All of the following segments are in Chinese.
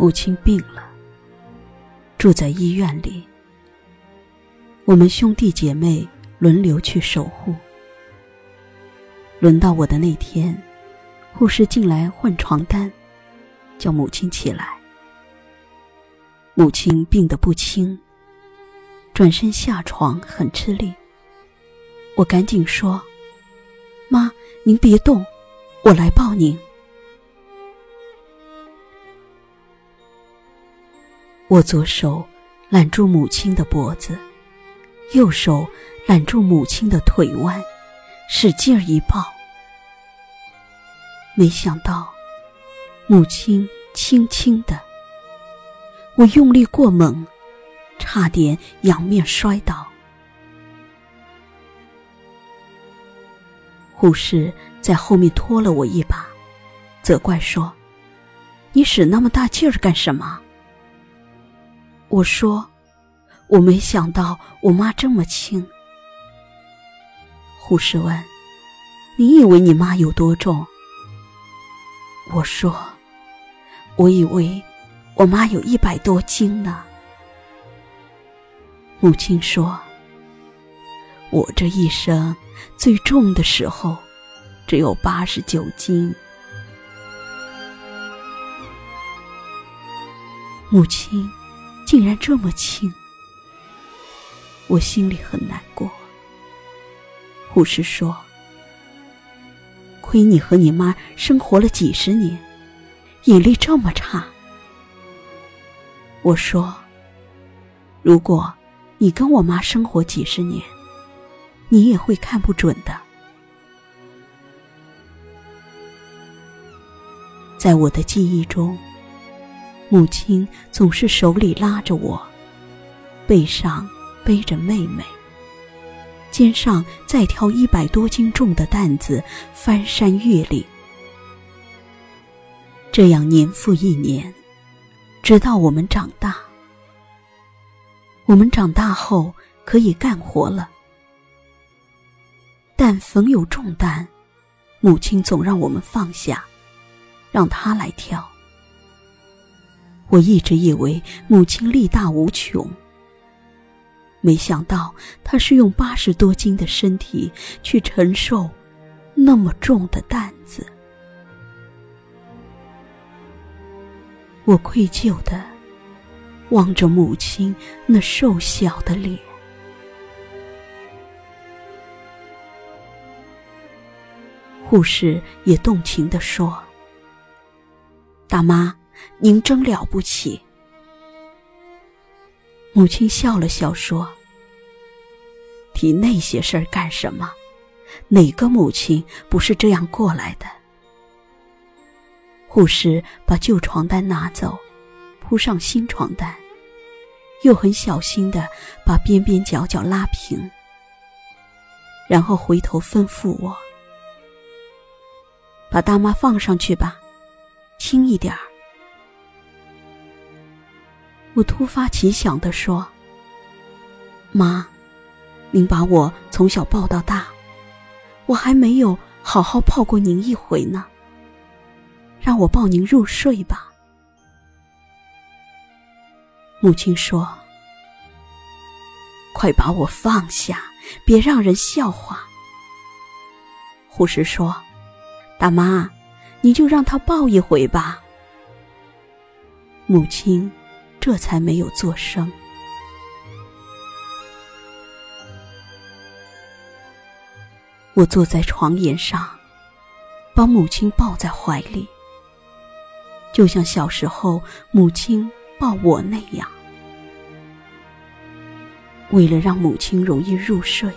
母亲病了，住在医院里。我们兄弟姐妹轮流去守护。轮到我的那天，护士进来换床单，叫母亲起来。母亲病得不轻，转身下床很吃力。我赶紧说：“妈，您别动，我来抱您。”我左手揽住母亲的脖子，右手揽住母亲的腿弯，使劲儿一抱。没想到，母亲轻轻的，我用力过猛，差点仰面摔倒。护士在后面拖了我一把，责怪说：“你使那么大劲儿干什么？”我说：“我没想到我妈这么轻。”护士问：“你以为你妈有多重？”我说：“我以为我妈有一百多斤呢。”母亲说：“我这一生最重的时候只有八十九斤。”母亲。竟然这么轻，我心里很难过。护士说：“亏你和你妈生活了几十年，眼力这么差。”我说：“如果你跟我妈生活几十年，你也会看不准的。”在我的记忆中。母亲总是手里拉着我，背上背着妹妹，肩上再挑一百多斤重的担子，翻山越岭。这样年复一年，直到我们长大。我们长大后可以干活了，但逢有重担，母亲总让我们放下，让她来挑。我一直以为母亲力大无穷，没想到她是用八十多斤的身体去承受那么重的担子。我愧疚的望着母亲那瘦小的脸，护士也动情的说：“大妈。”您真了不起。母亲笑了笑说：“提那些事儿干什么？哪个母亲不是这样过来的？”护士把旧床单拿走，铺上新床单，又很小心的把边边角角拉平，然后回头吩咐我：“把大妈放上去吧，轻一点儿。”我突发奇想的说：“妈，您把我从小抱到大，我还没有好好抱过您一回呢。让我抱您入睡吧。”母亲说：“快把我放下，别让人笑话。”护士说：“大妈，你就让他抱一回吧。”母亲。这才没有作声。我坐在床沿上，把母亲抱在怀里，就像小时候母亲抱我那样。为了让母亲容易入睡，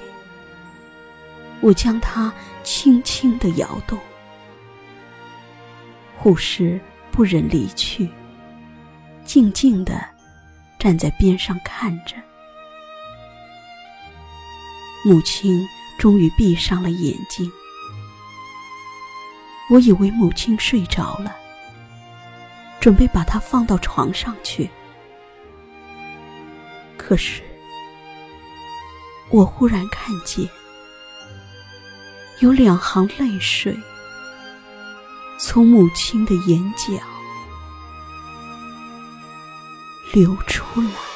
我将她轻轻的摇动。护士不忍离去。静静的站在边上看着，母亲终于闭上了眼睛。我以为母亲睡着了，准备把她放到床上去。可是，我忽然看见有两行泪水从母亲的眼角。流出来。